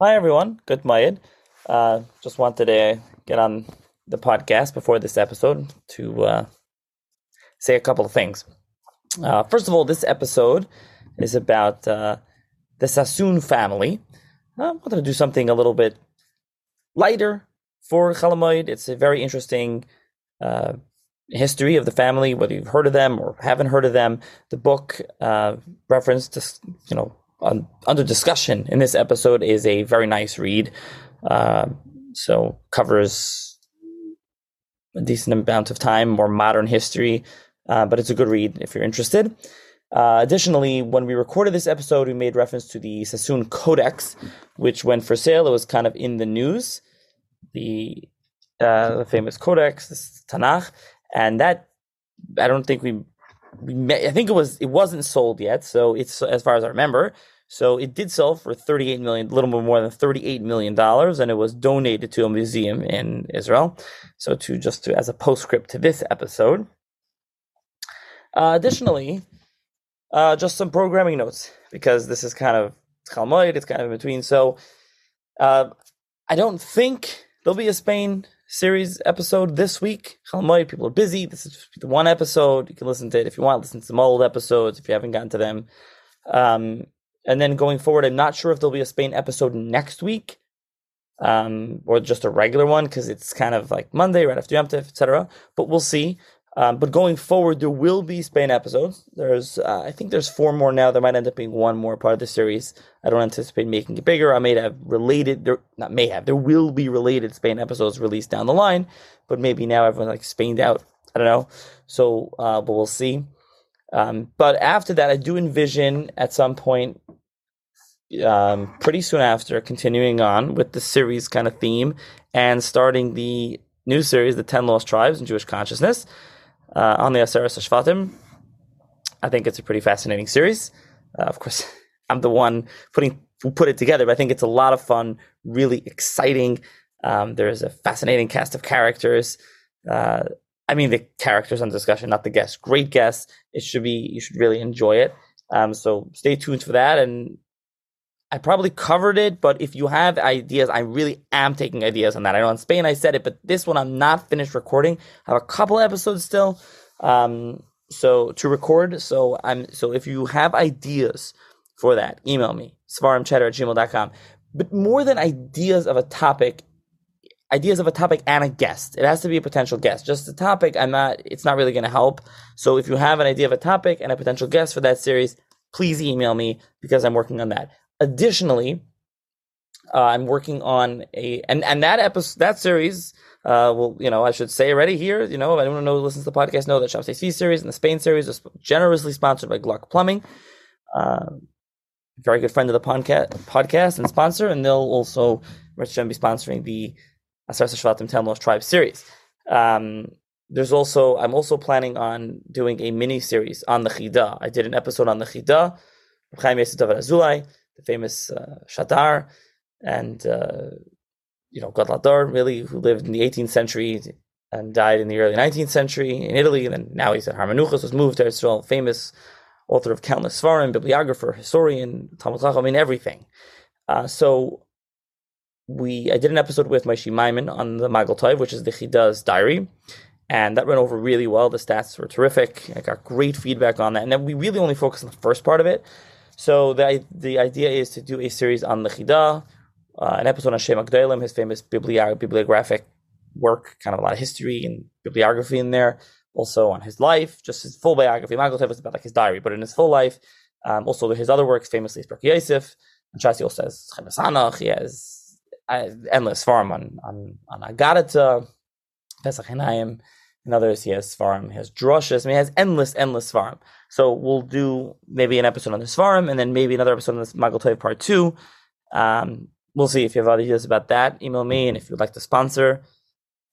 Hi, everyone. Good Moed. Uh, just wanted to get on the podcast before this episode to uh, say a couple of things. Uh, first of all, this episode is about uh, the Sassoon family. I wanted to do something a little bit lighter for Chol Hamoed. It's a very interesting uh, history of the family, whether you've heard of them or haven't heard of them. The book uh, referenced, you know, on, under discussion in this episode is a very nice read. Uh, so covers a decent amount of time, more modern history, uh, but it's a good read if you're interested. Uh, additionally, when we recorded this episode, we made reference to the Sassoon Codex, which went for sale. It was kind of in the news, the uh, the famous Codex, this Tanakh, and that I don't think we, we I think it was it wasn't sold yet. So it's as far as I remember. So it did sell for 38 million, a little bit more than 38 million dollars, and it was donated to a museum in Israel. So to just to as a postscript to this episode. Uh, additionally, uh, just some programming notes because this is kind of Chol Hamoed, it's kind of in between. So uh, I don't think there'll be a Spain series episode this week. Chol Hamoed, people are busy. This is the one episode. You can listen to it if you want. Listen to some old episodes if you haven't gotten to them. Um, and then going forward, I'm not sure if there'll be a Spain episode next week um, or just a regular one because it's kind of like Monday right after Yom etc. But we'll see. Um, but going forward, there will be Spain episodes. There's, uh, I think there's four more now. There might end up being one more part of the series. I don't anticipate making it bigger. I may have related, there, not may have, there will be related Spain episodes released down the line, but maybe now everyone's like Spained out. I don't know. So, uh, but we'll see. Um, but after that, I do envision at some point, um, pretty soon after, continuing on with the series kind of theme and starting the new series, The 10 Lost Tribes in Jewish Consciousness uh, on the Aseres Shvatim. I think it's a pretty fascinating series. Uh, of course, I'm the one putting put it together, but I think it's a lot of fun, really exciting. Um, there's a fascinating cast of characters. Uh, I mean, the characters on discussion, not the guests. Great guests. It should be. You should really enjoy it. Um, so stay tuned for that. And I probably covered it, but if you have ideas, I really am taking ideas on that. I know in Spain I said it, but this one I'm not finished recording. I have a couple episodes still, um, so to record. So I'm so if you have ideas for that, email me seforimchatter at gmail.com. But more than ideas of a topic, ideas of a topic and a guest. It has to be a potential guest. Just the topic, I'm not. It's not really going to help. So if you have an idea of a topic and a potential guest for that series, please email me because I'm working on that. Additionally, uh, I'm working on a and and that episode that series. Uh, well, you know, I should say already here. You know, if anyone who listens to the podcast know that C series and the Spain series is generously sponsored by Gluck Plumbing. Uh, very good friend of the podcast, podcast and sponsor, and they'll also Rich be sponsoring the Asar Shvatim Ten Tribe series. Um, there's also I'm also planning on doing a mini series on the Chida. I did an episode on the Chida, Chaim Azulai the famous uh, Shadar, and uh, you know Gadol Hador, really, who lived in the 18th century and died in the early 19th century in Italy, and then now he's at Har Hamenuchos, was moved to Israel, famous author of countless svarim, bibliographer, historian, Talmud Chacham, I mean everything. Uh, so we, I did an episode with Maishi Maimon on the Magal Tov, which is the Chida's diary, and that went over really well. The stats were terrific. I got great feedback on that, and then we really only focused on the first part of it. So the the idea is to do a series on the Chida, uh, an episode on Shem HaGedolim, his famous bibli- bibliographic work, kind of a lot of history and bibliography in there. Also on his life, just his full biography. Magal Tov is about like his diary, but in his full life, um, also his other works, famously is Yosef. And Shasi also has Chemes Hanach. He has endless farm on on on Agadata, Petach Einayim, and others. He has farm. He has drushes. I mean, he has endless, endless farm. So we'll do maybe an episode on the Svarim and then maybe another episode on this Magal Tov part two. Um, we'll see if you have other ideas about that. Email me. And if you'd like to sponsor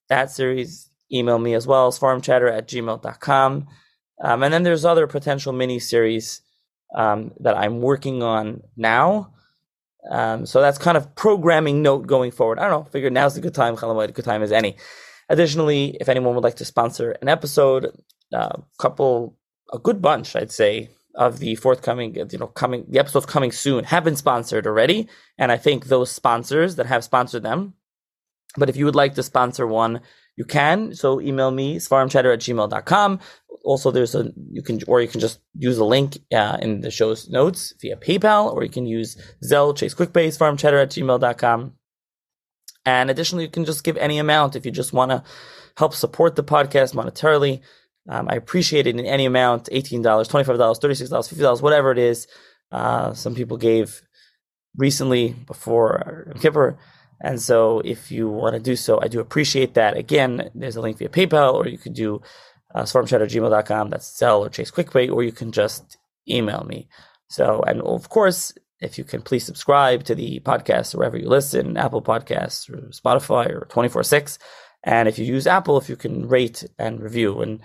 that series, email me as well, seforimchatter at gmail.com. Um, and then there's other potential mini series um, that I'm working on now. Um, so that's kind of programming note going forward. I don't know. Figure now's a good time. A good time as any. Additionally, if anyone would like to sponsor an episode, a uh, couple a good bunch, I'd say, of the forthcoming, you know, coming the episodes coming soon have been sponsored already, and I think those sponsors that have sponsored them. But if you would like to sponsor one, you can. So email me, seforimchatter at gmail.com. Also, there's a, you can, or you can just use a link uh, in the show's notes via PayPal, or you can use Zelle, Chase QuickPay, seforimchatter at gmail.com. And additionally, you can just give any amount if you just want to help support the podcast monetarily. Um, I appreciate it in any amount $18, $25, $36, $50, whatever it is. Uh, some people gave recently before Kippur. And so if you want to do so, I do appreciate that. Again, there's a link via PayPal, or you could do uh, gmail.com. That's Zelle or Chase QuickPay, or you can just email me. So, and of course, if you can please subscribe to the podcast wherever you listen, Apple Podcasts or Spotify or 24 6. And if you use Apple, if you can rate and review. And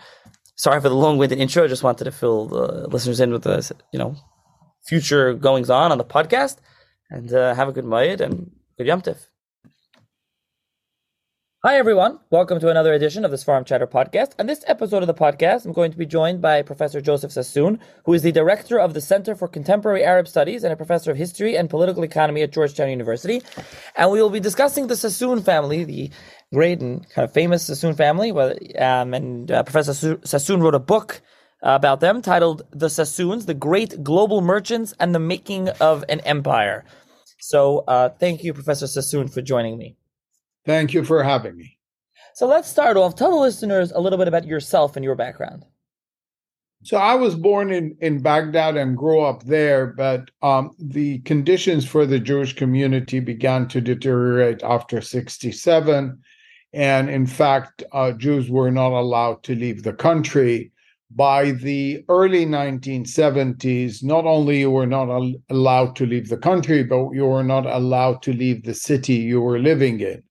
sorry for the long-winded intro. I just wanted to fill the listeners in with the you know future goings on on the podcast. And uh, have a good Moed and good Yom Tif. Hi, everyone. Welcome to another edition of the Seforim Chatter podcast. On this episode of the podcast, I'm going to be joined by Professor Joseph Sassoon, who is the director of the Center for Contemporary Arab Studies and a professor of history and political economy at Georgetown University. And we will be discussing the Sassoon family, the great and kind of famous Sassoon family. Um, and uh, Professor Sassoon wrote a book about them titled The Sassoons, the Great Global Merchants and the Making of an Empire. So uh, thank you, Professor Sassoon, for joining me. Thank you for having me. So let's start off. Tell the listeners a little bit about yourself and your background. So I was born in, in Baghdad and grew up there, but um, the conditions for the Jewish community began to deteriorate after 67. And in fact, uh, Jews were not allowed to leave the country. By the early 1970s, not only you were not al- allowed to leave the country, but you were not allowed to leave the city you were living in.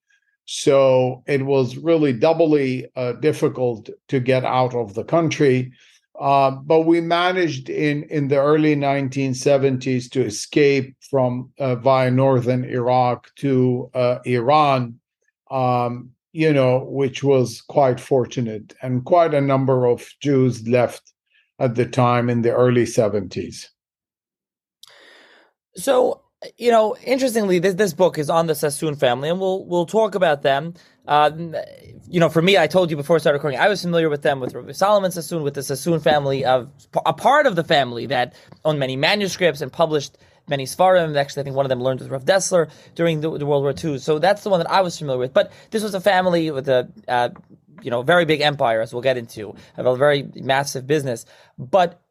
So it was really doubly uh, difficult to get out of the country. Uh, but we managed in, in the early 1970s to escape from uh, via northern Iraq to uh, Iran, um, you know, which was quite fortunate. And quite a number of Jews left at the time in the early 70s. So you know, interestingly, this this book is on the Sassoon family, and we'll we'll talk about them. Uh, you know, for me, I told you before I started recording, I was familiar with them with Solomon Sassoon, with the Sassoon family of a part of the family that owned many manuscripts and published many Svarim. Actually, I think one of them learned with Rav Dessler during the, the, World War II. So that's the one that I was familiar with. But this was a family with a uh, you know very big empire, as we'll get into, a very massive business, but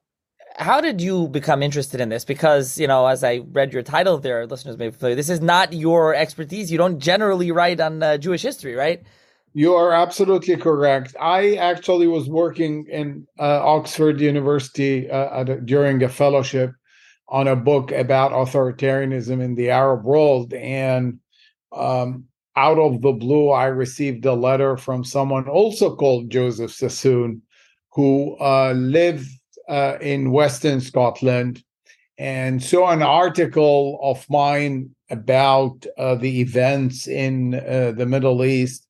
how did you become interested in this? Because, you know, as I read your title there, listeners may be familiar, this is not your expertise. You don't generally write on uh, Jewish history, right? You are absolutely correct. I actually was working in uh, Oxford University uh, a, during a fellowship on a book about authoritarianism in the Arab world. And um, out of the blue, I received a letter from someone also called Joseph Sassoon, who uh, lived uh, in Western Scotland and saw an article of mine about uh, the events in uh, the Middle East.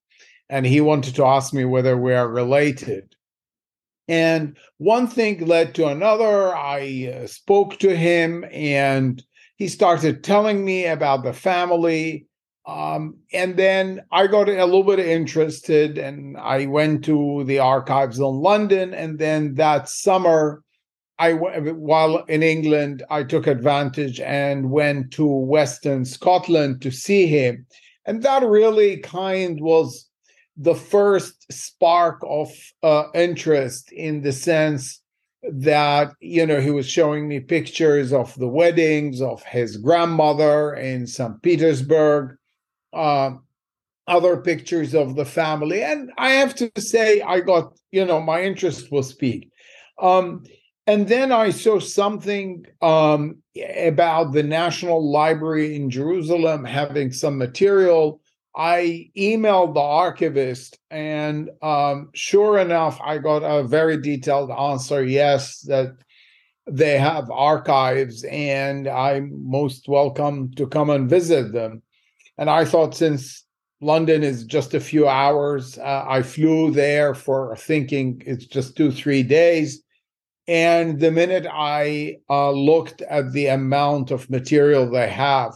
And he wanted to ask me whether we are related. And one thing led to another. I uh, spoke to him and he started telling me about the family. Um, and then I got a little bit interested and I went to the archives in London. And then that summer, I while in England, I took advantage and went to Western Scotland to see him, and that really kind was the first spark of uh, interest in the sense that you know he was showing me pictures of the weddings of his grandmother in St. Petersburg, uh, other pictures of the family, and I have to say I got you know my interest was piqued. Um, and then I saw something um, about the National Library in Jerusalem having some material. I emailed the archivist, and um, sure enough, I got a very detailed answer yes, that they have archives, and I'm most welcome to come and visit them. And I thought, since London is just a few hours, uh, I flew there for thinking it's just two, three days And the minute I uh, looked at the amount of material they have,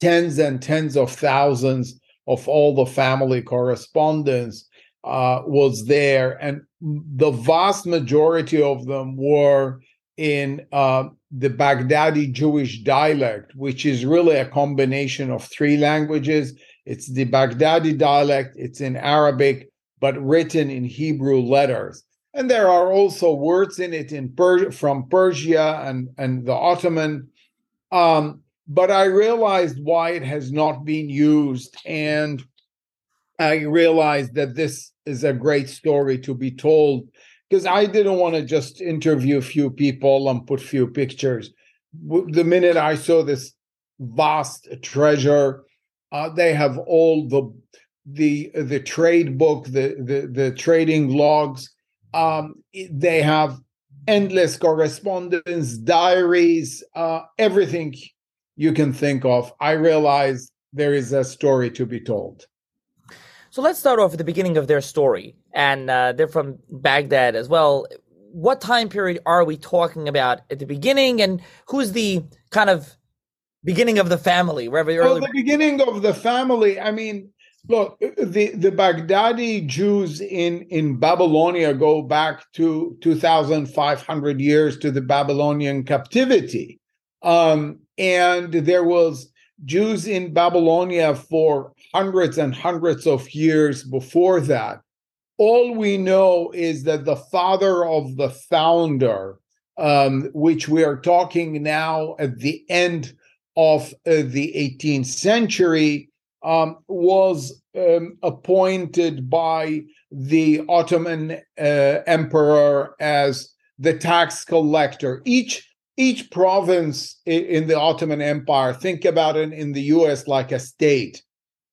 tens and tens of thousands of all the family correspondence uh, was there, and the vast majority of them were in uh, the Baghdadi Jewish dialect, which is really a combination of three languages. It's the Baghdadi dialect, it's in Arabic, but written in Hebrew letters. And there are also words in it in from Persia and, and the Ottoman. Um, but I realized why it has not been used. And I realized that this is a great story to be told because I didn't want to just interview a few people and put few pictures. The minute I saw this vast treasure, uh, they have all the the the trade book, the the, the trading logs. Um, they have endless correspondence, diaries, uh, everything you can think of. I realize there is a story to be told. So let's start off at the beginning of their story, and uh, they're from Baghdad as well. What time period are we talking about at the beginning, and who's the kind of beginning of the family? Wherever well, the beginning of the family. I mean, look, the the Baghdadi Jews in in Babylonia go back to two thousand five hundred years to the Babylonian captivity, um, and there was Jews in Babylonia for hundreds and hundreds of years before that. All we know is that the father of the founder, um, which we are talking now at the end of uh, the 18th century, um, was um, appointed by the Ottoman uh, emperor as the tax collector. Each each province in the Ottoman Empire, think about it in the US like a state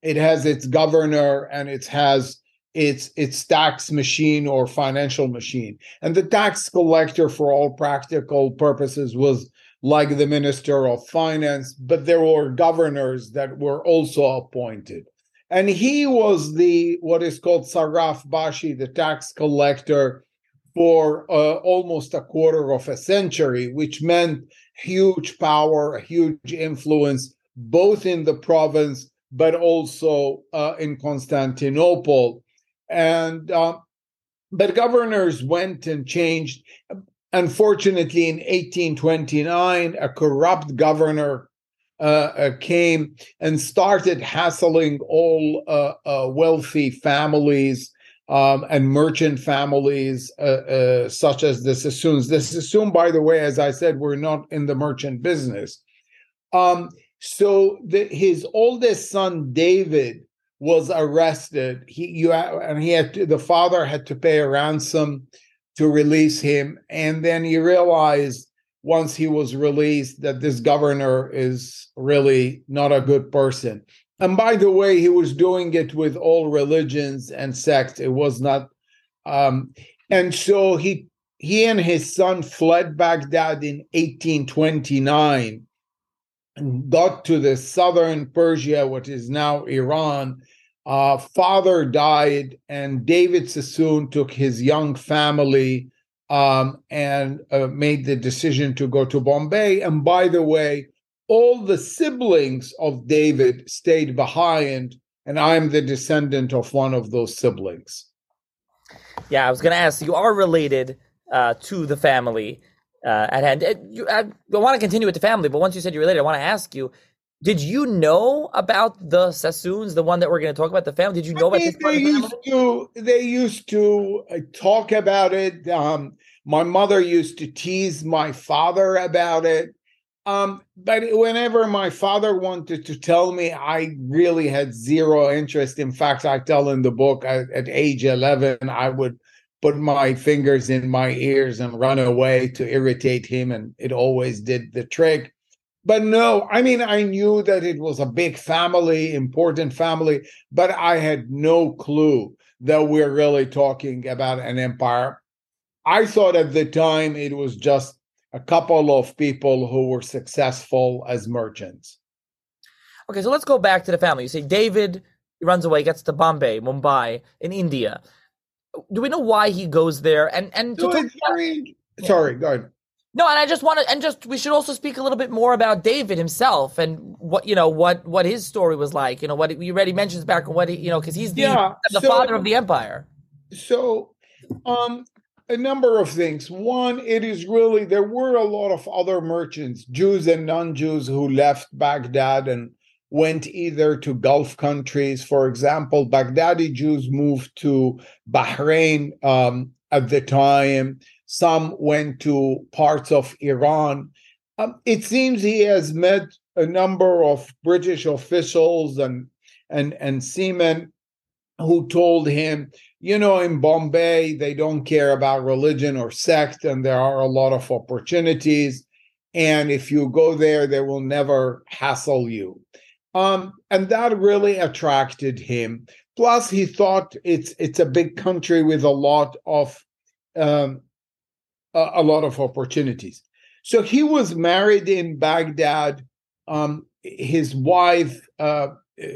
it has its governor and it has its its tax machine or financial machine and the tax collector for all practical purposes was like the minister of finance but there were governors that were also appointed and he was the what is called saraf bashi the tax collector for uh, almost a quarter of a century which meant huge power huge influence both in the province but also uh, in Constantinople. And uh, but governors went and changed. Unfortunately, in 1829, a corrupt governor uh, uh, came and started hassling all uh, uh, wealthy families um, and merchant families, such as the Sassoons. The Sassoon, by the way, as I said, were not in the merchant business. Um, so the, his oldest son David was arrested. He you and he had to, the father had to pay a ransom to release him, and then he realized once he was released that this governor is really not a good person. And by the way, he was doing it with all religions and sects. It was not, um, and so he he and his son fled Baghdad in 1829 and got to the southern Persia, what is now Iran. Uh, father died, and David Sassoon took his young family um, and uh, made the decision to go to Bombay. And by the way, all the siblings of David stayed behind, and I'm the descendant of one of those siblings. Yeah, I was going to ask. You are related uh, to the family uh, at hand. Uh, you, I, I want to continue with the family, but once you said you're related, I want to ask you: Did you know about the Sassoons, the one that we're going to talk about, the family? Did you know I about mean, this? They used to. They used to uh, talk about it. Um, my mother used to tease my father about it. Um, but whenever my father wanted to tell me, I really had zero interest. In fact, I tell in the book at, at age 11, I would put my fingers in my ears and run away to irritate him, and it always did the trick. But no, I mean, I knew that it was a big family, important family, but I had no clue that we're really talking about an empire. I thought at the time it was just a couple of people who were successful as merchants. Okay, so let's go back to the family. You say David runs away, gets to Bombay, Mumbai, in India do we know why he goes there? And and so it's very Sorry, go ahead. No, and I just want to, and just we should also speak a little bit more about David himself and what you know what what his story was like. You know what you already mentions back what he, you know because he's the Yeah, the so- father of the empire. So, um, a number of things. One, it is really there were a lot of other merchants, Jews and non-Jews, who left Baghdad and went either to Gulf countries. For example, Baghdadi Jews moved to Bahrain um, at the time. Some went to parts of Iran. Um, it seems he has met a number of British officials and and and seamen who told him you know, in Bombay, they don't care about religion or sect, and there are a lot of opportunities. And if you go there, they will never hassle you. Um, and that really attracted him. Plus, he thought it's it's a big country with a lot of um, a, a lot of opportunities. So he was married in Baghdad. Um, his wife uh, uh,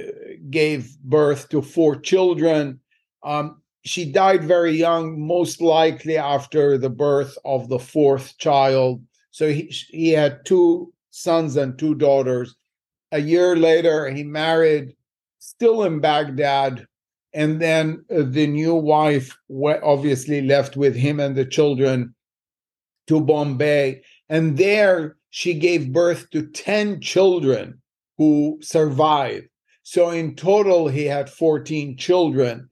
gave birth to four children. Um, she died very young, most likely after the birth of the fourth child. So he, he had two sons and two daughters. A year later, he married, still in Baghdad. And then uh, the new wife obviously left with him and the children to Bombay. And there she gave birth to 10 children who survived. So in total, he had 14 children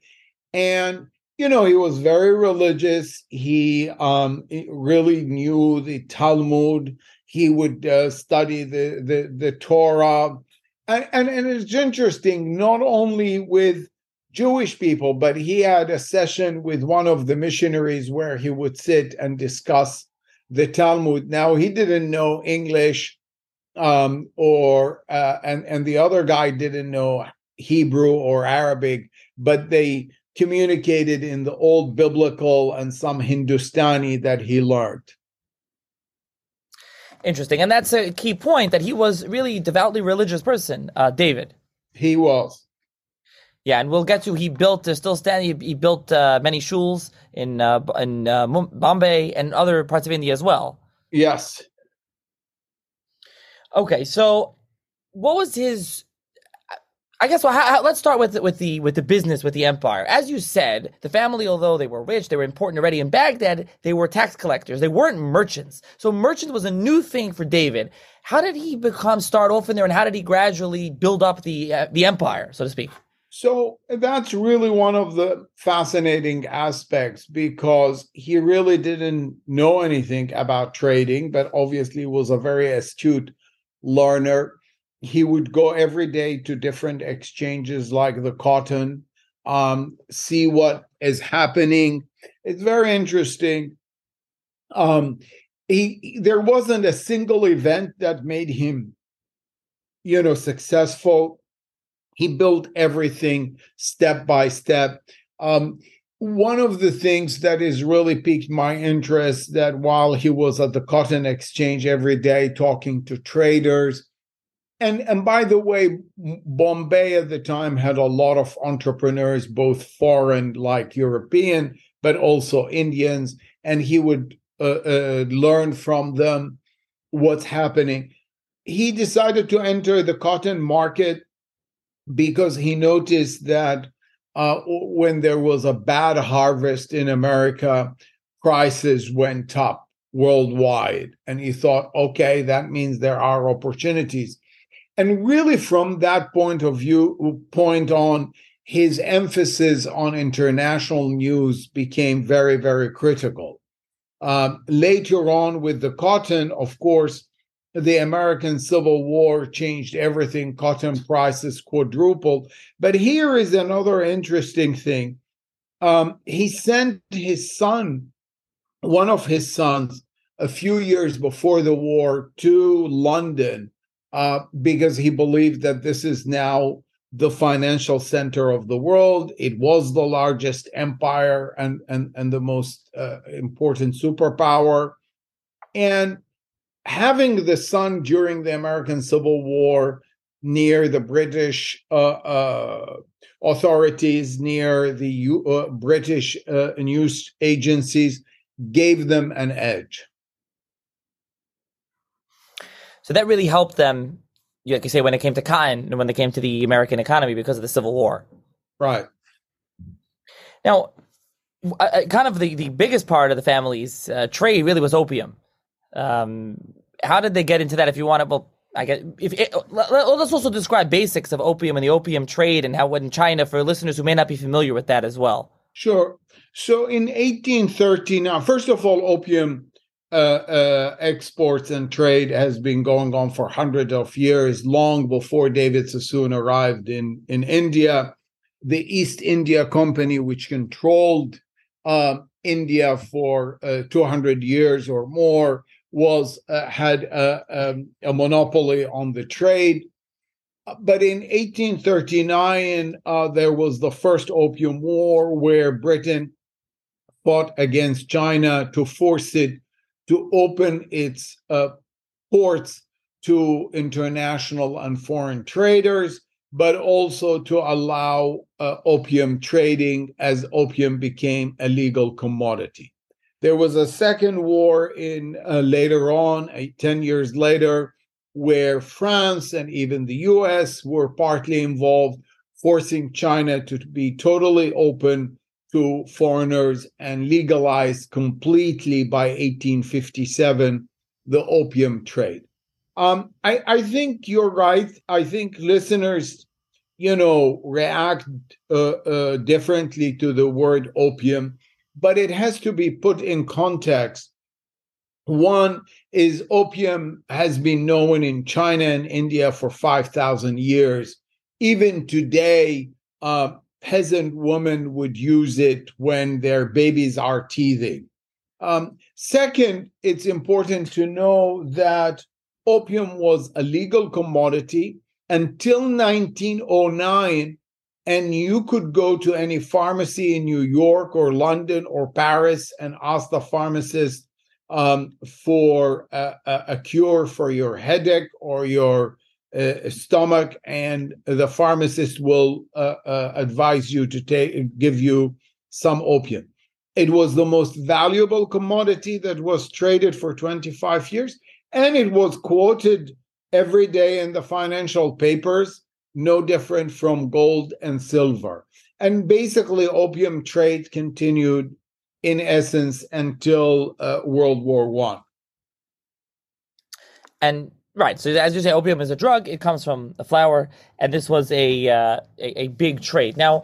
and you know he was very religious he um really knew the talmud he would uh, study the the the torah and, and and it's interesting not only with jewish people but he had a session with one of the missionaries where he would sit and discuss the talmud now he didn't know english um or uh, and and the other guy didn't know hebrew or arabic but they communicated in the old biblical and some Hindustani that he learned. Interesting, and that's a key point that he was really devoutly religious person, uh, David. He was. Yeah, and we'll get to he built uh, still standing. He, he built uh, many shuls in uh, in uh, Bombay and other parts of India as well. Yes. Okay, so what was his? I guess well, how, how- let's start with the- with the with the business with the empire. As you said, the family, although they were rich, they were important already in Baghdad. They were tax collectors. They weren't merchants. So merchant was a new thing for David. How did he become start off in there, and how did he gradually build up the uh, the empire, so to speak? So that's really one of the fascinating aspects because he really didn't know anything about trading, but obviously was a very astute learner. He would go every day to different exchanges like the cotton, um, see what is happening. It's very interesting. Um, he there wasn't a single event that made him, you know, successful he built everything step by step. Um, one of the things that has really piqued my interest that while he was at the cotton exchange every day talking to traders, and and by the way, Bombay at the time had a lot of entrepreneurs, both foreign like European, but also Indians, and he would uh, uh, learn from them what's happening. He decided to enter the cotton market because he noticed that uh, when there was a bad harvest in America, prices went up worldwide. And he thought, okay, that means there are opportunities. And really, from that point of view, point on, his emphasis on international news became very, very critical. Um, later on, with the cotton, of course, the American Civil War changed everything. Cotton prices quadrupled. But here is another interesting thing. Um, he sent his son, one of his sons, a few years before the war to London uh, because he believed that this is now the financial center of the world. It was the largest empire and, and, and the most uh, important superpower. And having the son during the American Civil War near the British uh, uh, authorities, near the U- uh, British uh, news agencies, gave them an edge. So that really helped them, like you say, when it came to cotton and when they came to the American economy because of the Civil War. Right. Now, uh, uh, kind of the, the biggest part of the family's trade really was opium. Um, how did they get into that? If you want to, well, I guess if it, let, us also describe basics of opium and the opium trade and how in China for listeners who may not be familiar with that as well. Sure. So in 1813, now first of all, opium uh, uh, exports and trade has been going on for hundreds of years, long before David Sassoon arrived in in India. The East India Company, which controlled uh, India for uh, 200 years or more, was uh, had a, um, a, monopoly on the trade. But in 1839, uh, there was the first Opium War, where Britain fought against China to force it to open its uh, ports to international and foreign traders, but also to allow uh, opium trading as opium became a legal commodity. There was a second war in uh, later on, uh, 10 years later, where France and even the US were partly involved, forcing China to be totally open to foreigners and legalized completely by 1857 the opium trade. Um, I, I think you're right. I think listeners, you know, react uh, uh, differently to the word opium but it has to be put in context. One is opium has been known in China and India for 5,000 years. Even today, peasant women would use it when their babies are teething. Um, second, it's important to know that opium was a legal commodity until 1909 and you could go to any pharmacy in New York or London or Paris and ask the pharmacist um, for a, a, cure for your headache or your uh, stomach, and the pharmacist will uh, uh, advise you to take give you some opium. It was the most valuable commodity that was traded for 25 years, and it was quoted every day in the financial papers no different from gold and silver. And basically, opium trade continued in essence until uh, World War One. And right, so as you say, opium is a drug. It comes from the flower, and this was a, uh, a, a big trade. Now,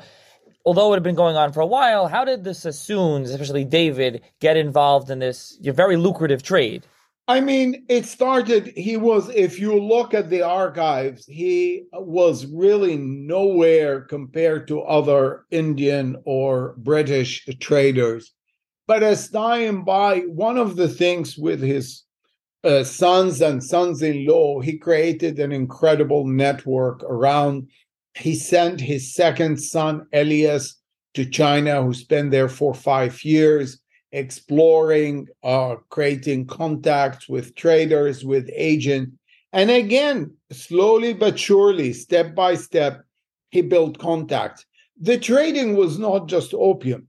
although it had been going on for a while, how did the Sassoons, especially David, get involved in this very lucrative trade? I mean, it started, he was, if you look at the archives, he was really nowhere compared to other Indian or British traders. But as time by, one of the things with his uh, sons and sons in law, he created an incredible network around. He sent his second son, Elias, to China, who spent there for five years exploring, uh, creating contacts with traders, with agents. And again, slowly but surely, step by step, he built contacts. The trading was not just opium,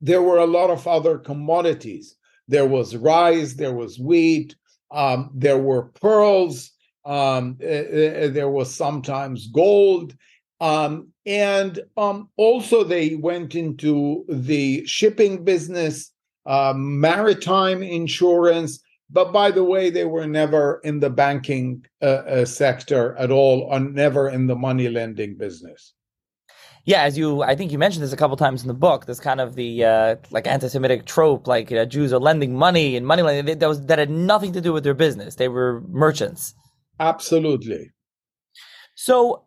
there were a lot of other commodities. There was rice, there was wheat, um, there were pearls, um, uh, there was sometimes gold. Um, and um, also, they went into the shipping business uh, maritime insurance. But by the way, they were never in the banking uh, uh, sector at all, or never in the money lending business. Yeah, as you, I think you mentioned this a couple times in the book. This kind of the uh, like anti-Semitic trope, like uh, Jews are lending money and money lending. That was that had nothing to do with their business. They were merchants. Absolutely. So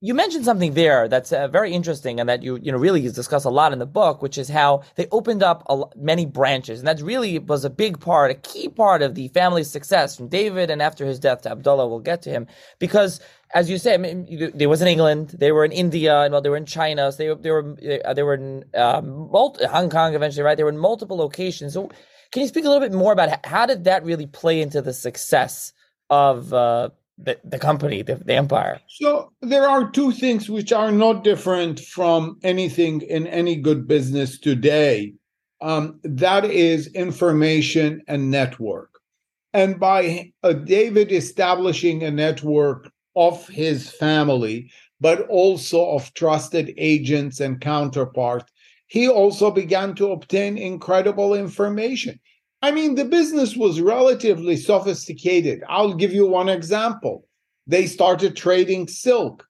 you mentioned something there that's uh, very interesting and that you you know really discuss a lot in the book which is how they opened up a, many branches. And that really was a big part a key part of the family's success from david and after his death to abdullah. We'll get to him. Because as you say I mean, they was in england they were in india and well, they were in china so they, they were uh, they were in uh, multi- hong kong eventually right? They were in multiple locations. So can you speak a little bit more about how did that really play into the success of uh, the, the company, the, the empire. So there are two things which are not different from anything in any good business today. Um, that is information and network. And by uh, David establishing a network of his family, but also of trusted agents and counterparts, he also began to obtain incredible information. I mean, the business was relatively sophisticated. I'll give you one example. They started trading silk.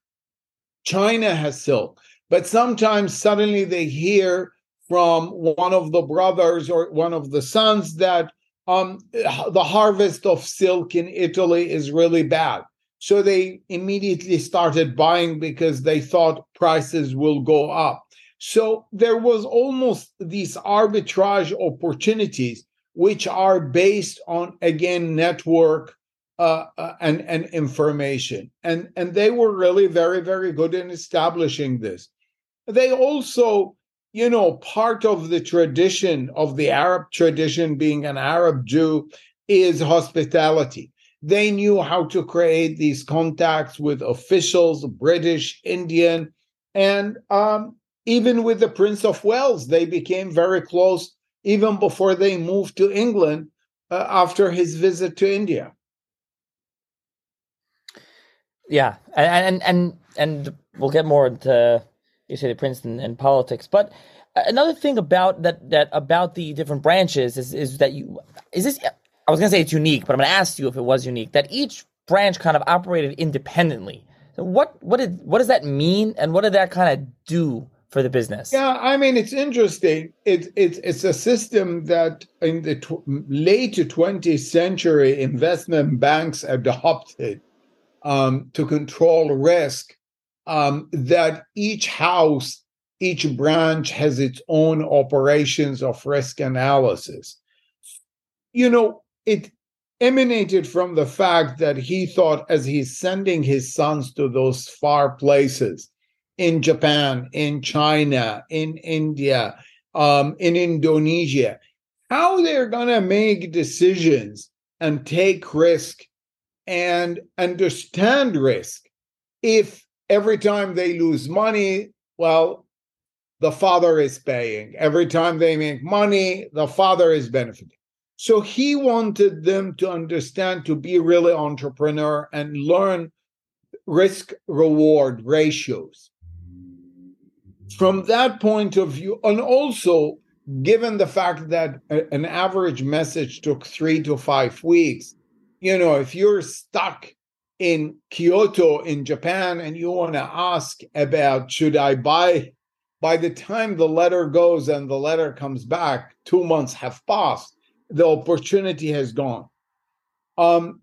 China has silk, but sometimes suddenly they hear from one of the brothers or one of the sons that um, the harvest of silk in Italy is really bad. So they immediately started buying because they thought prices will go up. So there was almost these arbitrage opportunities, which are based on, again, network uh, uh, and, and information. And, and they were really very, very good in establishing this. They also you know, part of the tradition of the Arab tradition, being an Arab Jew, is hospitality. They knew how to create these contacts with officials, British, Indian, and um, even with the Prince of Wales, they became very close even before they moved to England uh, after his visit to India. Yeah, and and and, and we'll get more into you say the Princeton and politics. But another thing about that that about the different branches is is that you is this I was gonna say it's unique, but I'm gonna ask you if it was unique that each branch kind of operated independently. What what did what does that mean, and what did that kind of do for the business? Yeah, I mean it's interesting. It's it's it's a system that in the tw- late 20th century investment banks adopted um, to control risk um, that each house, each branch has its own operations of risk analysis. You know, it emanated from the fact that he thought as he's sending his sons to those far places in Japan, in China, in India, um, in Indonesia, how they're going to make decisions and take risk and understand risk if every time they lose money, well, the father is paying. Every time they make money, the father is benefiting. So he wanted them to understand to be really entrepreneur and learn risk reward ratios. From that point of view, and also given the fact that a, an average message took three to five weeks, you know, if you're stuck in Kyoto in Japan and you want to ask about should I buy by the time the letter goes and the letter comes back 2 months have passed the opportunity has gone. Um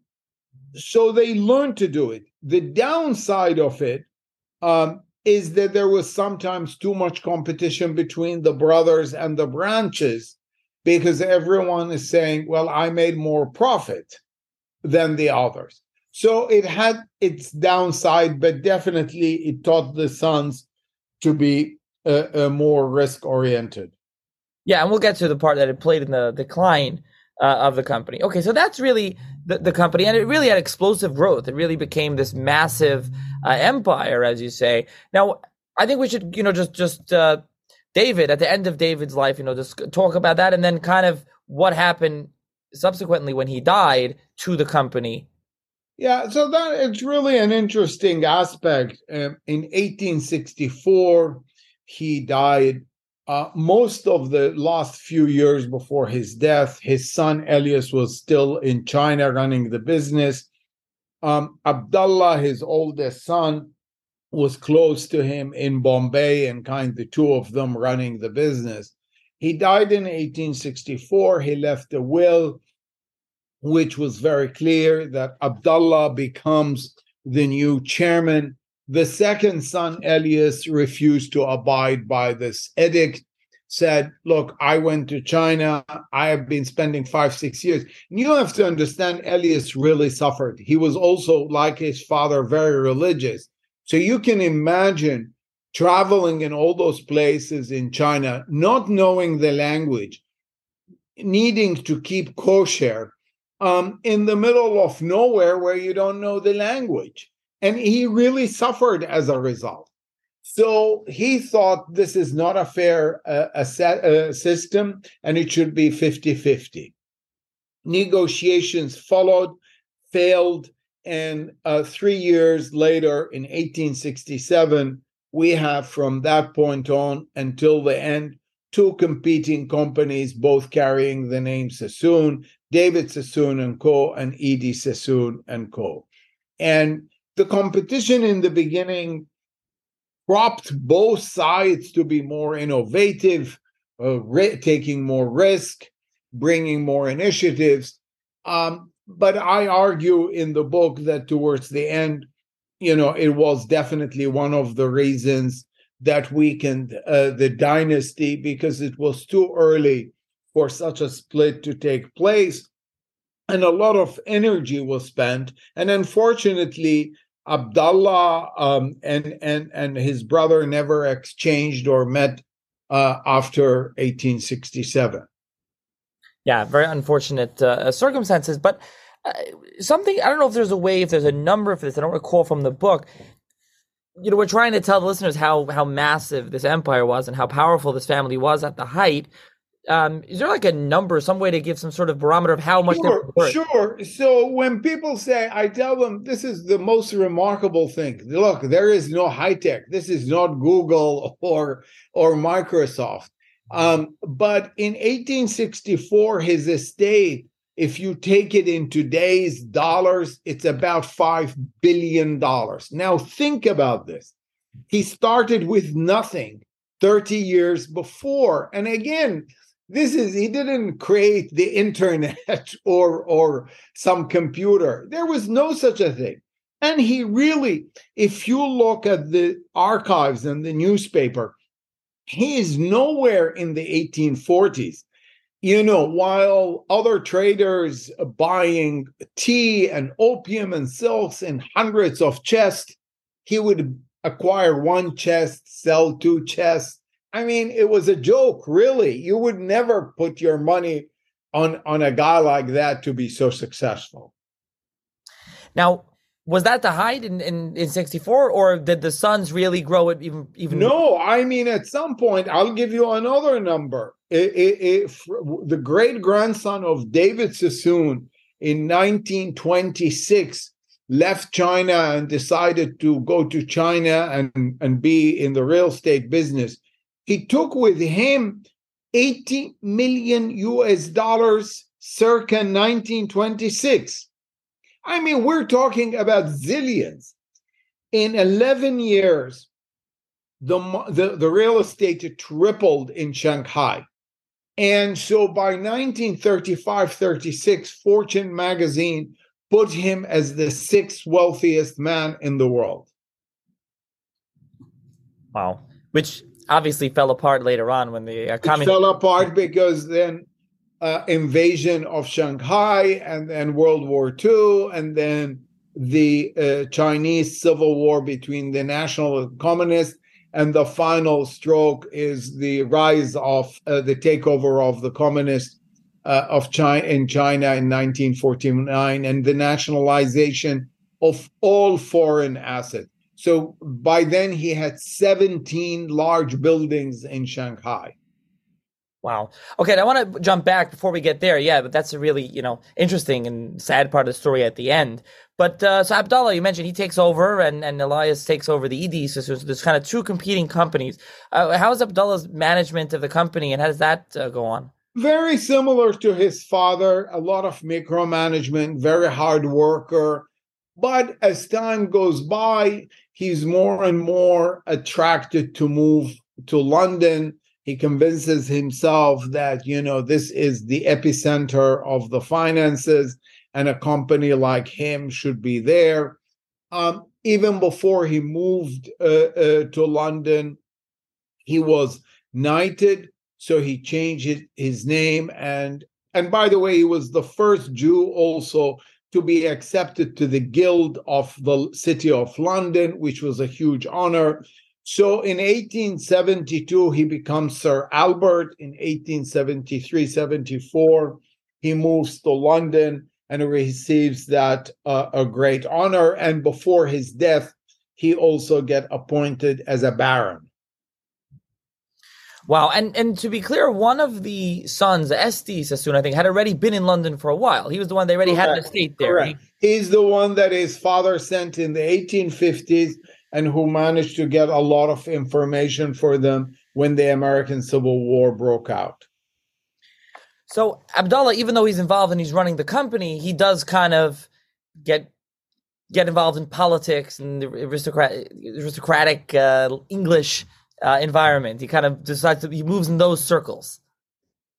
so they learned to do it. The downside of it um, is that there was sometimes too much competition between the brothers and the branches because everyone is saying well i made more profit than the others so it had its downside, but definitely it taught the sons to be uh, uh, more risk oriented. Yeah, and we'll get to the part that it played in the decline uh, of the company. Okay, so that's really the, the company, and it really had explosive growth. It really became this massive uh, empire, as you say. Now, I think we should, you know, just just uh, David at the end of David's life, you know, just talk about that, and then kind of what happened subsequently when he died to the company yeah, so that it's really an interesting aspect. Um, in 1864, he died. Uh, most of the last few years before his death, his son Elias was still in China running the business. Um, Abdullah, his oldest son, was close to him in Bombay and kind of the two of them running the business. He died in 1864. He left a will which was very clear that Abdullah becomes the new chairman. The second son, Elias, refused to abide by this edict, said, Look, I went to China. I have been spending five, six years. And you have to understand, Elias really suffered. He was also, like his father, very religious. So you can imagine traveling in all those places in China, not knowing the language, needing to keep kosher um, in the middle of nowhere where you don't know the language. And he really suffered as a result. So he thought this is not a fair uh, a, a system and it should be 50 50. Negotiations followed, failed, and uh, three years later, in 1867, we have from that point on until the end two competing companies, both carrying the name Sassoon, David Sassoon and Co., and Edie Sassoon and Co. And the competition in the beginning propped both sides to be more innovative, uh, re- taking more risk, bringing more initiatives. Um, but I argue in the book that towards the end, you know, it was definitely one of the reasons that weakened uh, the dynasty because it was too early for such a split to take place. And a lot of energy was spent. And unfortunately, Abdallah um, and, and, and his brother never exchanged or met uh, after 1867. Yeah, very unfortunate uh, circumstances. But uh, something, I don't know if there's a way, if there's a number for this, I don't recall from the book. You know, we're trying to tell the listeners how how massive this empire was and how powerful this family was at the height um, is there like a number, some way to give some sort of barometer of how much? Sure, sure. So when people say, I tell them this is the most remarkable thing. Look, there is no high tech. This is not Google or or Microsoft. Um, but in 1864, his estate, if you take it in today's dollars, it's about five billion dollars. Now think about this. He started with nothing 30 years before, and again this is he didn't create the internet or or some computer. There was no such a thing. And he really if you look at the archives and the newspaper he is nowhere in the 1840s you know while other traders buying tea and opium and silks in hundreds of chests he would acquire one chest sell two chests I mean, it was a joke, really. You would never put your money on on a guy like that to be so successful. Now, was that the height in, in, in 64 or did the sons really grow it even even no i mean at some point i'll give you another number it, it, it, the great grandson of david sassoon in 1926 left china and decided to go to china and, and be in the real estate business he took with him 80 million US dollars circa 1926. I mean, we're talking about zillions. In 11 years, the, the, the real estate tripled in Shanghai. And so by 1935 36, Fortune magazine put him as the sixth wealthiest man in the world. Wow. Which obviously fell apart later on when the uh, communist- fell apart because then uh, invasion of Shanghai and then World War II and then the uh, Chinese civil war between the national communists and the final stroke is the rise of uh, the takeover of the communists uh, of China in China in 1949 and the nationalization of all foreign assets so by then he had 17 large buildings in Shanghai. Wow. Okay, I want to jump back before we get there. Yeah, but that's a really, you know, interesting and sad part of the story at the end. But uh, so Abdallah, you mentioned he takes over and, and Elias takes over the ED sisters. There's kind of two competing companies. Uh, how is Abdallah's management of the company and how does that uh, go on? Very similar to his father, a lot of micromanagement, very hard worker. But as time goes by, he's more and more attracted to move to London. He convinces himself that, you know, this is the epicenter of the finances and a company like him should be there. Um, even before he moved uh, uh, to London, he was knighted, so he changed his name and and by the way, he was the first Jew also to be accepted to the Guild of the City of London, which was a huge honor. So in 1872, he becomes Sir Albert. In 1873 74, he moves to London and receives that uh, a great honor. And before his death, he also get appointed as a baron. Wow, and and to be clear, one of the sons, S. D. Sassoon, I think, had already been in London for a while. He was the one they already Correct. had an estate there. Correct. He's the one that his father sent in the 1850s and who managed to get a lot of information for them when the American Civil War broke out. So Abdallah, even though he's involved and he's running the company, he does kind of get get involved in politics and the aristocrat, aristocratic uh, English uh, environment. He kind of decides to he moves in those circles.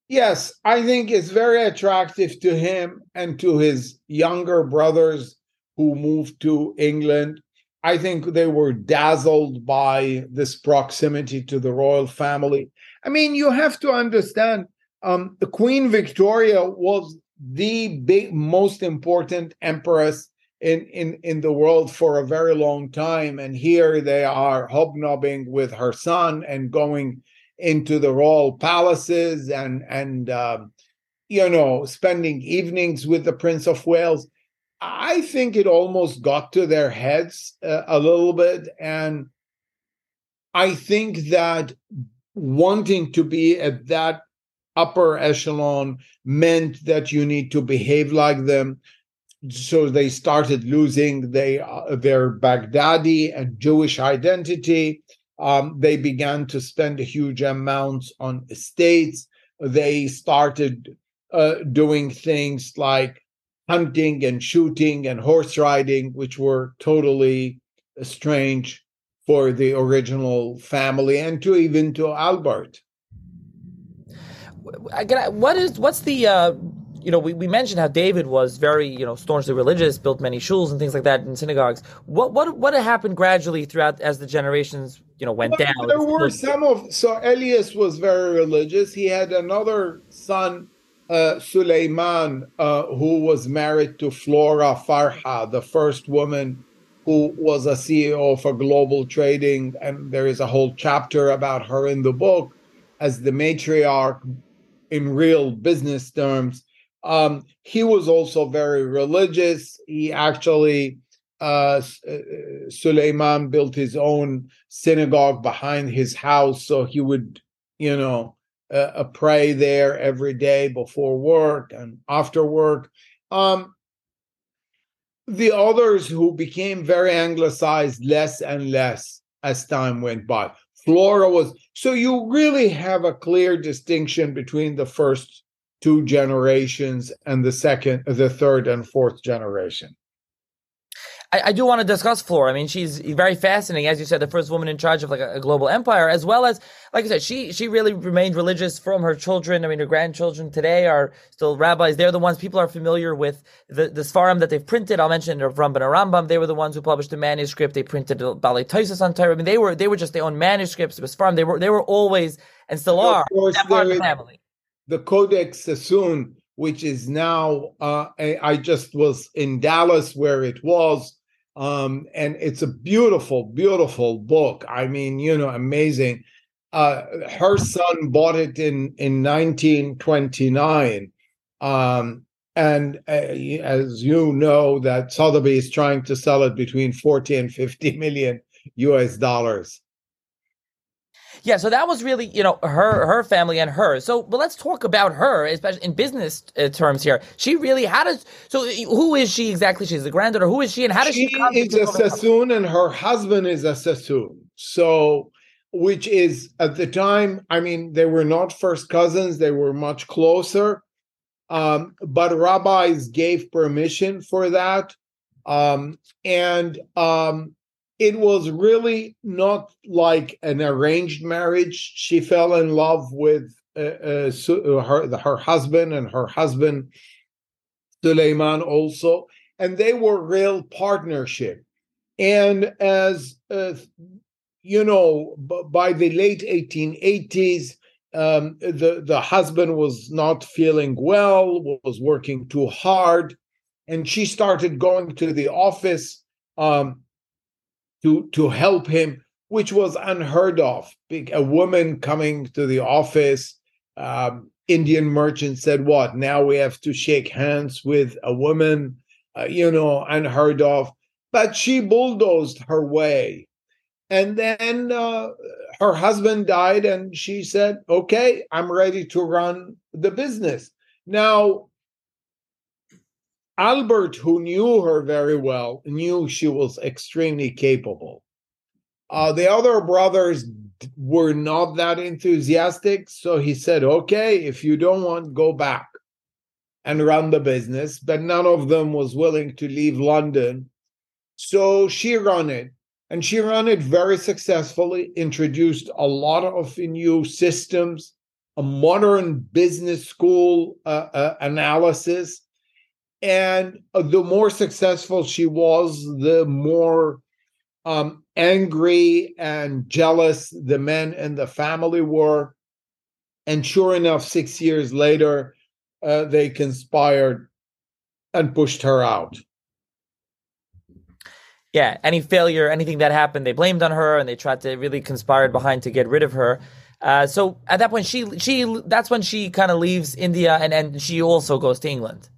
Yes, I think it's very attractive to him and to his younger brothers who moved to England. I think they were dazzled by this proximity to the royal family. I mean, you have to understand um, Queen Victoria was the big, most important empress in in in the world for a very long time and here they are hobnobbing with her son and going into the royal palaces and and um, you know spending evenings with the prince of wales. I think it almost got to their heads uh, a little bit and i think that wanting to be at that upper echelon meant that you need to behave like them so they started losing they, uh, their Baghdadi and Jewish identity. Um, they began to spend huge amounts on estates. They started uh, doing things like hunting and shooting and horse riding, which were totally strange for the original family and to even to Albert. What is what's the uh, you know, we, we mentioned how David was very, you know, staunchly religious, built many shuls and things like that in synagogues. What what what happened gradually throughout as the generations, you know, went well, down? There were some of so Elias was very religious. He had another son, uh, Suleiman, uh, who was married to Flora Farha, the first woman who was a CEO for global trading, and there is a whole chapter about her in the book as the matriarch in real business terms um, he was also very religious. He actually, uh, uh, Suleiman built his own synagogue behind his house, so he would, you know, uh, uh, pray there every day before work and after work. Um, the others who became very anglicized less and less as time went by. Flora was so you really have a clear distinction between the first two generations and the second, the third and fourth generation. I, I, do want to discuss Flora. I mean, she's very fascinating, as you said, the first woman in charge of like a, a, global empire, as well as, like I said, she she really remained religious from her children. I mean, her grandchildren today are still rabbis. They're the ones people are familiar with the the Sfarim that they've printed. I'll mention of Rambam and Rambam. They were the ones who published the manuscript. They printed Baalei Tosafos on Torah. I mean, they were they were just their own manuscripts. It was Sfarim. They were they were always and still are that part of the family the Codex Sassoon, which is now, uh, I just was in Dallas where it was. Um, and it's a beautiful, beautiful book. I mean, you know, amazing. Uh, her son bought it in in 1929, um, and uh, as you know, that Sotheby is trying to sell it between 40 and 50 million U.S. dollars. Yeah, so that was really, you know, her her family and her. So, but let's talk about her, especially in business uh, terms here. She really how does so who is she exactly? She's the granddaughter. Who is she, and how does she? She is a Sassoon, and her husband is a Sassoon. So, which is at the time, I mean, they were not first cousins; they were much closer. Um, but rabbis gave permission for that, um, and um, it was really not like an arranged marriage. She fell in love with uh, uh, uh her her husband and her husband Suleiman also, and they were real partnership. And as uh, you know, b- by the late 1880s, um, the the husband was not feeling well, was working too hard, and she started going to the office. Um, to to help him, which was unheard of. A woman coming to the office, um, Indian merchant said, "What? Now we have to shake hands with a woman?" Uh, you know, unheard of. But she bulldozed her way, And then uh, her husband died, and she said, Okay, I'm ready to run the business. Now, Albert, who knew her very well, knew she was extremely capable. Uh, the other brothers were not that enthusiastic. So he said, Okay, if you don't want, go back and run the business. But none of them was willing to leave London. So she ran it. And she ran it very successfully, introduced a lot of new systems, a modern business school uh, uh, analysis. And the more successful she was, the more um, angry and jealous the men in the family were. And sure enough, six years later, uh, they conspired and pushed her out. Yeah, any failure, anything that happened, they blamed on her, and they tried to really conspire behind to get rid of her. Uh, so at that point, she she that's when she kind of leaves India, and and she also goes to England.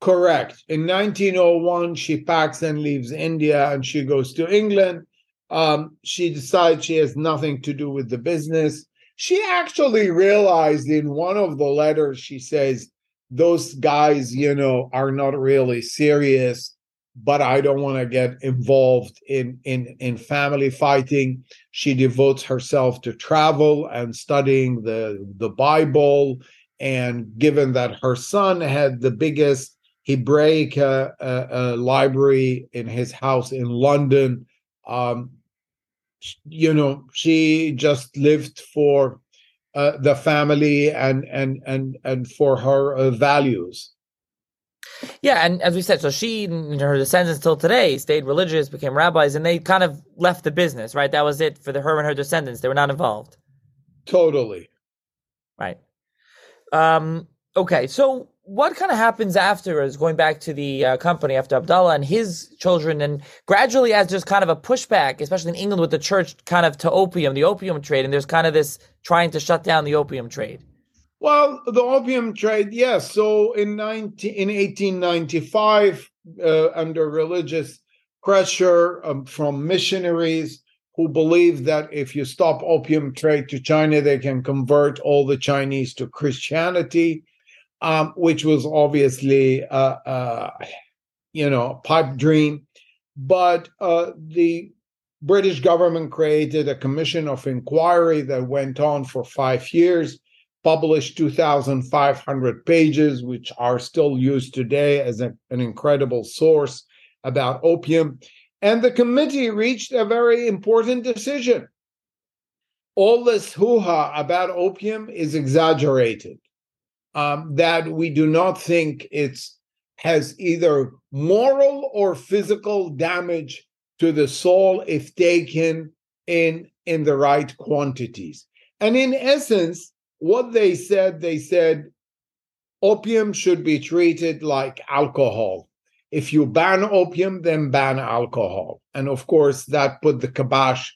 Correct. In 1901, she packs and leaves India, and she goes to England. Um, she decides she has nothing to do with the business. She actually realized in one of the letters, she says, those guys, you know, are not really serious, but I don't want to get involved in, in, in family fighting. She devotes herself to travel and studying the, the Bible. And given that her son had the biggest Hebraic uh, uh, library in his house in London, um, you know she just lived for uh, the family and and and and for her uh, values. Yeah and as we said so she and her descendants till today stayed religious became rabbis and they kind of left the business right? That was it for the her and her descendants. They were not involved. Totally. Right. Um okay so what kind of happens after is going back to the uh, company after Abdallah and his children, and gradually as there's kind of a pushback, especially in England with the church, kind of to opium, the opium trade, and there's kind of this trying to shut down the opium trade. Well, the opium trade, yes. So in 19, in 1895, uh, under religious pressure um, from missionaries who believed that if you stop opium trade to China, they can convert all the Chinese to Christianity um, which was obviously, uh, uh, you know, a pipe dream. But uh, the British government created a commission of inquiry that went on for five years, published 2,500 pages, which are still used today as a, an incredible source about opium. And the committee reached a very important decision. All this hoo ha about opium is exaggerated um, that we do not think it's has either moral or physical damage to the soul if taken in in the right quantities. And in essence, what they said, they said opium should be treated like alcohol. If you ban opium, then ban alcohol. And of course, that put the kibosh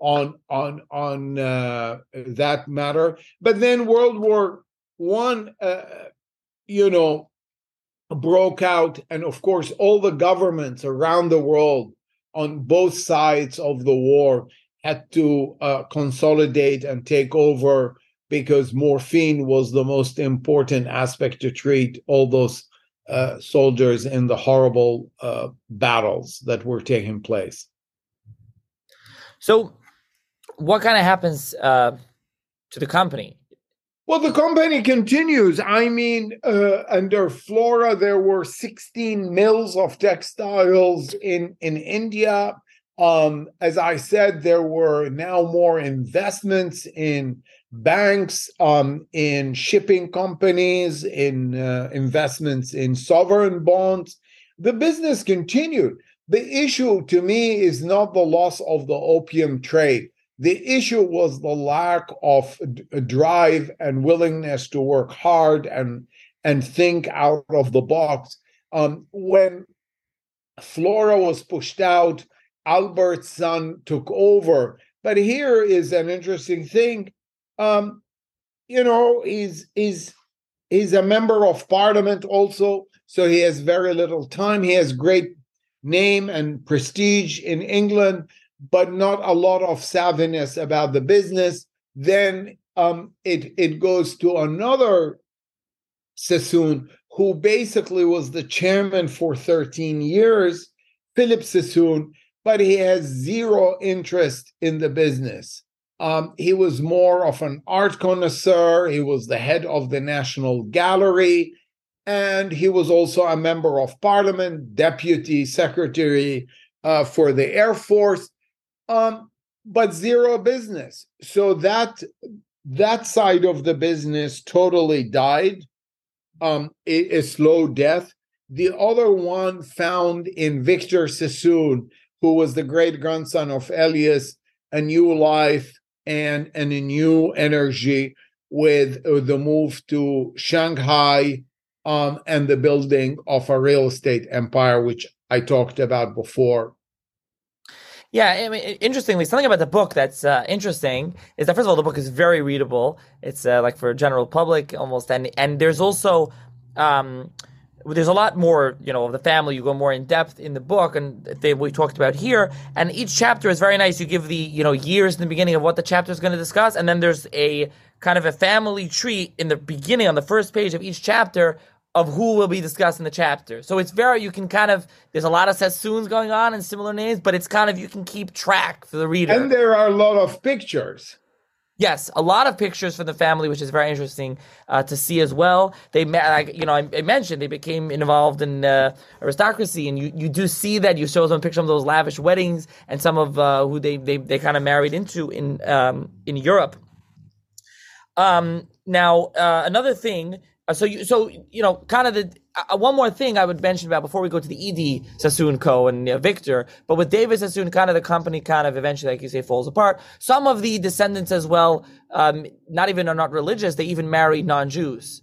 on on on uh, that matter. But then World War one, uh, you know, broke out, and of course, all the governments around the world on both sides of the war had to uh, consolidate and take over because morphine was the most important aspect to treat all those uh, soldiers in the horrible uh, battles that were taking place. So, what kind of happens uh, to the company? Well, the company continues. I mean, uh, under Flora, there were 16 mills of textiles in, in India. Um, as I said, there were now more investments in banks, um, in shipping companies, in uh, investments in sovereign bonds. The business continued. The issue to me is not the loss of the opium trade. The issue was the lack of drive and willingness to work hard and and think out of the box. Um, when Flora was pushed out, Albert's son took over. But here is an interesting thing. Um, you know, he's he's he's a member of parliament also, so he has very little time. He has great name and prestige in England, but not a lot of savviness about the business. Then um, it it goes to another Sassoon who basically was the chairman for 13 years, Philip Sassoon, but he has zero interest in the business. Um, he was more of an art connoisseur. He was the head of the National Gallery, and he was also a member of parliament, deputy secretary uh, for the Air Force, um, but zero business. So that that side of the business totally died um, a, a slow death. The other one found in Victor Sassoon, who was the great grandson of Elias, a new life and, and a new energy with the move to Shanghai um, and the building of a real estate empire, which I talked about before. Yeah, I mean, interestingly, something about the book that's uh, interesting is that first of all, the book is very readable. It's uh, like for general public almost, and and there's also um, there's a lot more, you know, of the family. You go more in depth in the book, and they, we talked about here. And each chapter is very nice. You give the, you know, years in the beginning of what the chapter is going to discuss, and then there's a kind of a family tree in the beginning on the first page of each chapter of who will be discussed in the chapter. So it's very you can kind of there's a lot of Sassoons going on and similar names, but it's kind of you can keep track for the reader. And there are a lot of pictures. Yes, a lot of pictures from the family, which is very interesting uh, to see as well. They, like, you know, I, I, mentioned they became involved in uh, aristocracy, and you, you do see that. You show them pictures of those lavish weddings and some of uh, who they, they, they kind of married into in um, in Europe. Um, now, uh, another thing so you, so you know, kind of the uh, one more thing I would mention about before we go to the Ed Sassoon Co. and uh, Victor, but with David Sassoon, kind of the company kind of eventually, like you say, falls apart. Some of the descendants as well, um, not even are not religious; they even marry non-Jews.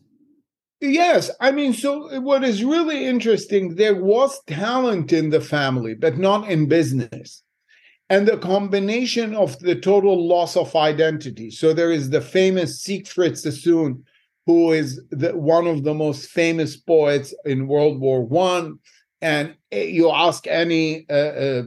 Yes, I mean, so what is really interesting, there was talent in the family, but not in business. And the combination of the total loss of identity. So there is the famous Siegfried Sassoon, who is the, one of the most famous poets in World War One. And eh, you ask any uh, uh,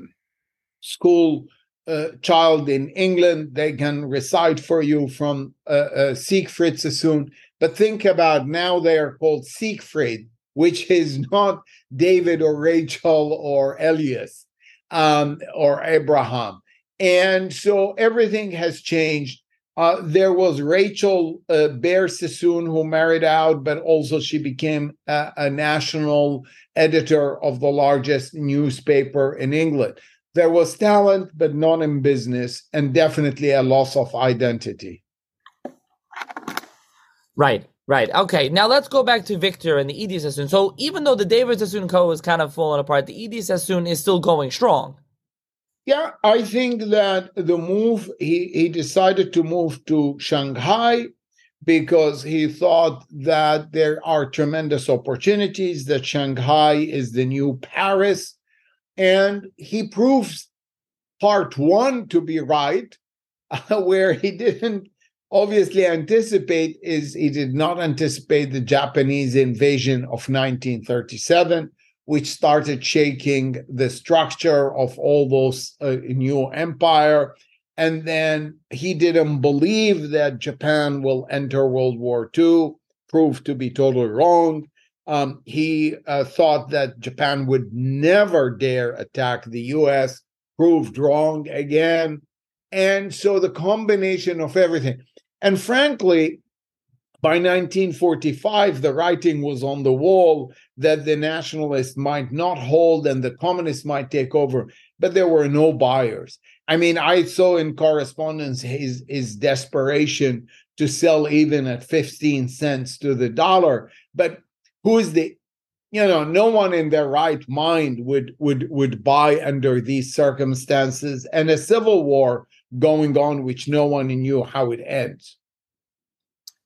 school uh, child in England, they can recite for you from uh, uh, Siegfried Sassoon. But think about now they are called Siegfried, which is not David or Rachel or Elias um, or Abraham. And so everything has changed. Uh, there was Rachel uh, Beer Sassoon who married out, but also she became a, a, national editor of the largest newspaper in England. There was talent, but not in business, and definitely a loss of identity. Right, right. Okay, now let's go back to Victor and the Ed Sassoon. So even though the David Sassoon Co. is kind of falling apart, the Ed Sassoon is still going strong. Yeah, I think that the move, he, he decided to move to Shanghai because he thought that there are tremendous opportunities, that Shanghai is the new Paris. And he proves part one to be right, where he didn't obviously anticipate is he did not anticipate the Japanese invasion of 1937 which started shaking the structure of all those uh, new empire. And then he didn't believe that Japan will enter World War II, proved to be totally wrong. Um, he uh, thought that Japan would never dare attack the US, proved wrong again. And so the combination of everything. And frankly, by 1945, the writing was on the wall that the nationalists might not hold and the communists might take over, but there were no buyers. I mean, I saw in correspondence his, his desperation to sell even at 15 cents to the dollar. But who is the you know no one in their right mind would would would buy under these circumstances and a civil war going on which no one knew how it ends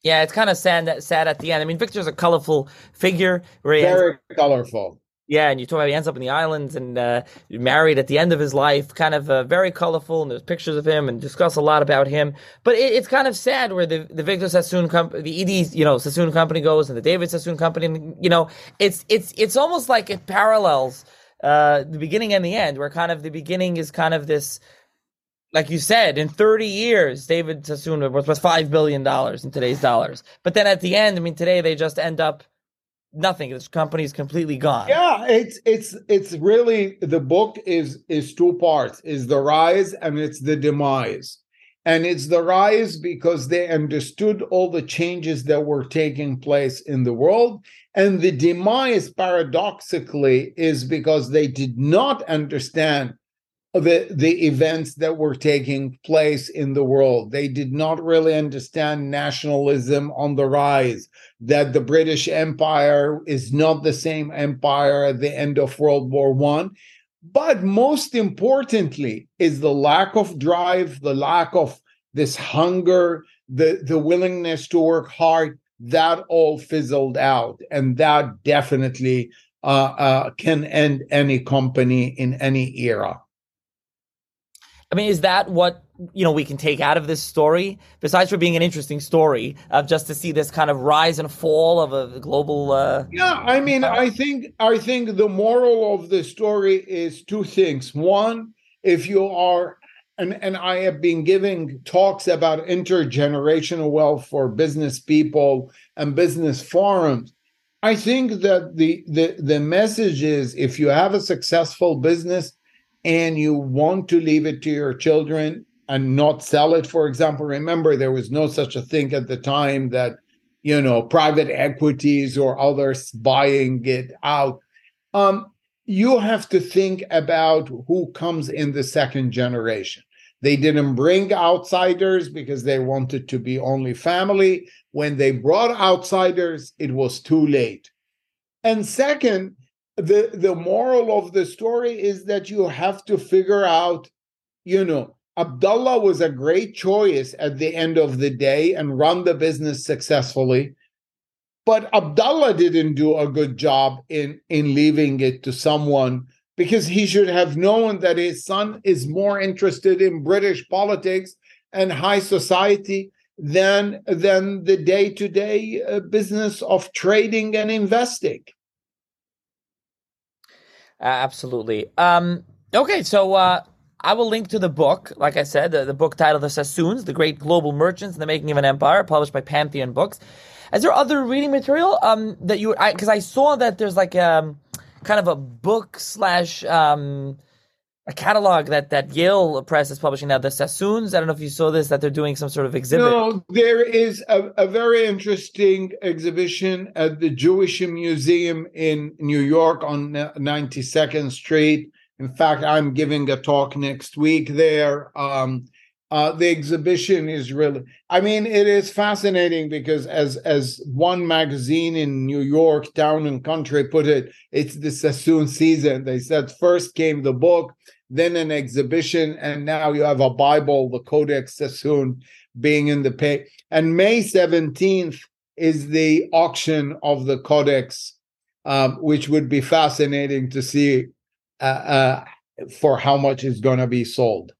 yeah, it's kind of sad sad at the end. I mean, Victor's a colorful figure. Very colorful. Yeah, and you talk about he ends up in the islands and uh, married at the end of his life, kind of uh, very colorful, and there's pictures of him and discuss a lot about him. But it, it's kind of sad where the, the Victor Sassoon company, the Ed, you know, Sassoon company goes, and the David Sassoon company, and, you know, it's it's it's almost like it parallels uh, the beginning and the end, where kind of the beginning is kind of this like you said, in 30 years, David Sassoon was worth $5 billion in today's dollars. But then at the end, I mean, today they just end up nothing. This company is completely gone. Yeah, it's it's it's really the book is is two parts: is the rise and it's the demise. And it's the rise because they understood all the changes that were taking place in the world. And the demise, paradoxically, is because they did not understand the, the events that were taking place in the world. They did not really understand nationalism on the rise, that the British Empire is not the same empire at the end of World War One. But most importantly, is the lack of drive, the lack of this hunger, the, the willingness to work hard, that all fizzled out. And that definitely uh, uh, can end any company in any era. I mean, is that what you know we can take out of this story? Besides for being an interesting story, of just to see this kind of rise and fall of a global. Uh, yeah, I mean, I think I think the moral of the story is two things. One, if you are and and I have been giving talks about intergenerational wealth for business people and business forums. I think that the the the message is if you have a successful business and you want to leave it to your children and not sell it for example. Remember there was no such a thing at the time that you know private equities or others buying it out. Um, you have to think about who comes in the second generation. They didn't bring outsiders because they wanted to be only family. When they brought outsiders it was too late. And second the the moral of the story is that you have to figure out you know abdallah was a great choice at the end of the day and run the business successfully but abdallah didn't do a good job in in leaving it to someone because he should have known that his son is more interested in british politics and high society than than the day-to-day uh, business of trading and investing absolutely. Um, okay, so uh, I will link to the book. Like I said, the, the book titled "The Sassoons: The Great Global Merchants and the Making of an Empire," published by Pantheon Books. Is there other reading material um, that you? Because I, I, saw that there's like um, kind of a book slash um, a catalog that that Yale Press is publishing now. The Sassoons. I don't know if you saw this. That they're doing some sort of exhibit. No, there is a, a very interesting exhibition at the Jewish Museum in New York on 92nd Street. In fact, I'm giving a talk next week there. Um, uh, the exhibition is really i mean it is fascinating because as as one magazine in new york town and country put it it's the sassoon season they said first came the book then an exhibition, and now you have a Bible, the Codex Sassoon, being in the pay. And May 17th is the auction of the Codex, um, which would be fascinating to see uh, uh, for how much is going to be sold.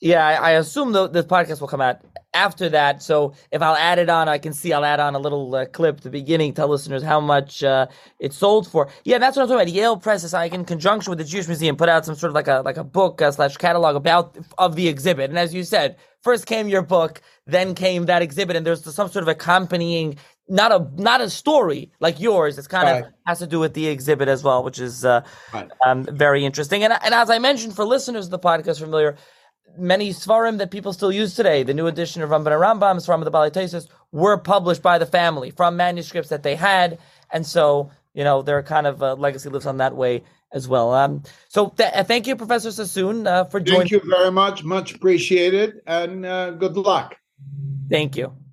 Yeah, I, I assume the, the podcast will come out after that. So if I'll add it on, I can see I'll add on a little uh, clip at the beginning, tell listeners how much uh, it sold for. Yeah, that's what I'm talking about. Yale Press is like in conjunction with the Jewish Museum put out some sort of like a like a book uh, slash catalog about of the exhibit. And as you said, first came your book, then came that exhibit, and there's some sort of accompanying. Not a not a story like yours. It's kind right. of has to do with the exhibit as well, which is uh, right. um, very interesting. And and as I mentioned for listeners of the podcast familiar, many Svarim that people still use today, the new edition of Rambam and Rambam, Svarim of the Baalei were published by the family from manuscripts that they had. And so, you know, their kind of uh, legacy lives on that way as well. Um, so th- uh, thank you, Professor Sassoon, uh, for joining. Thank you very much. Much appreciated. And uh, good luck. Thank you.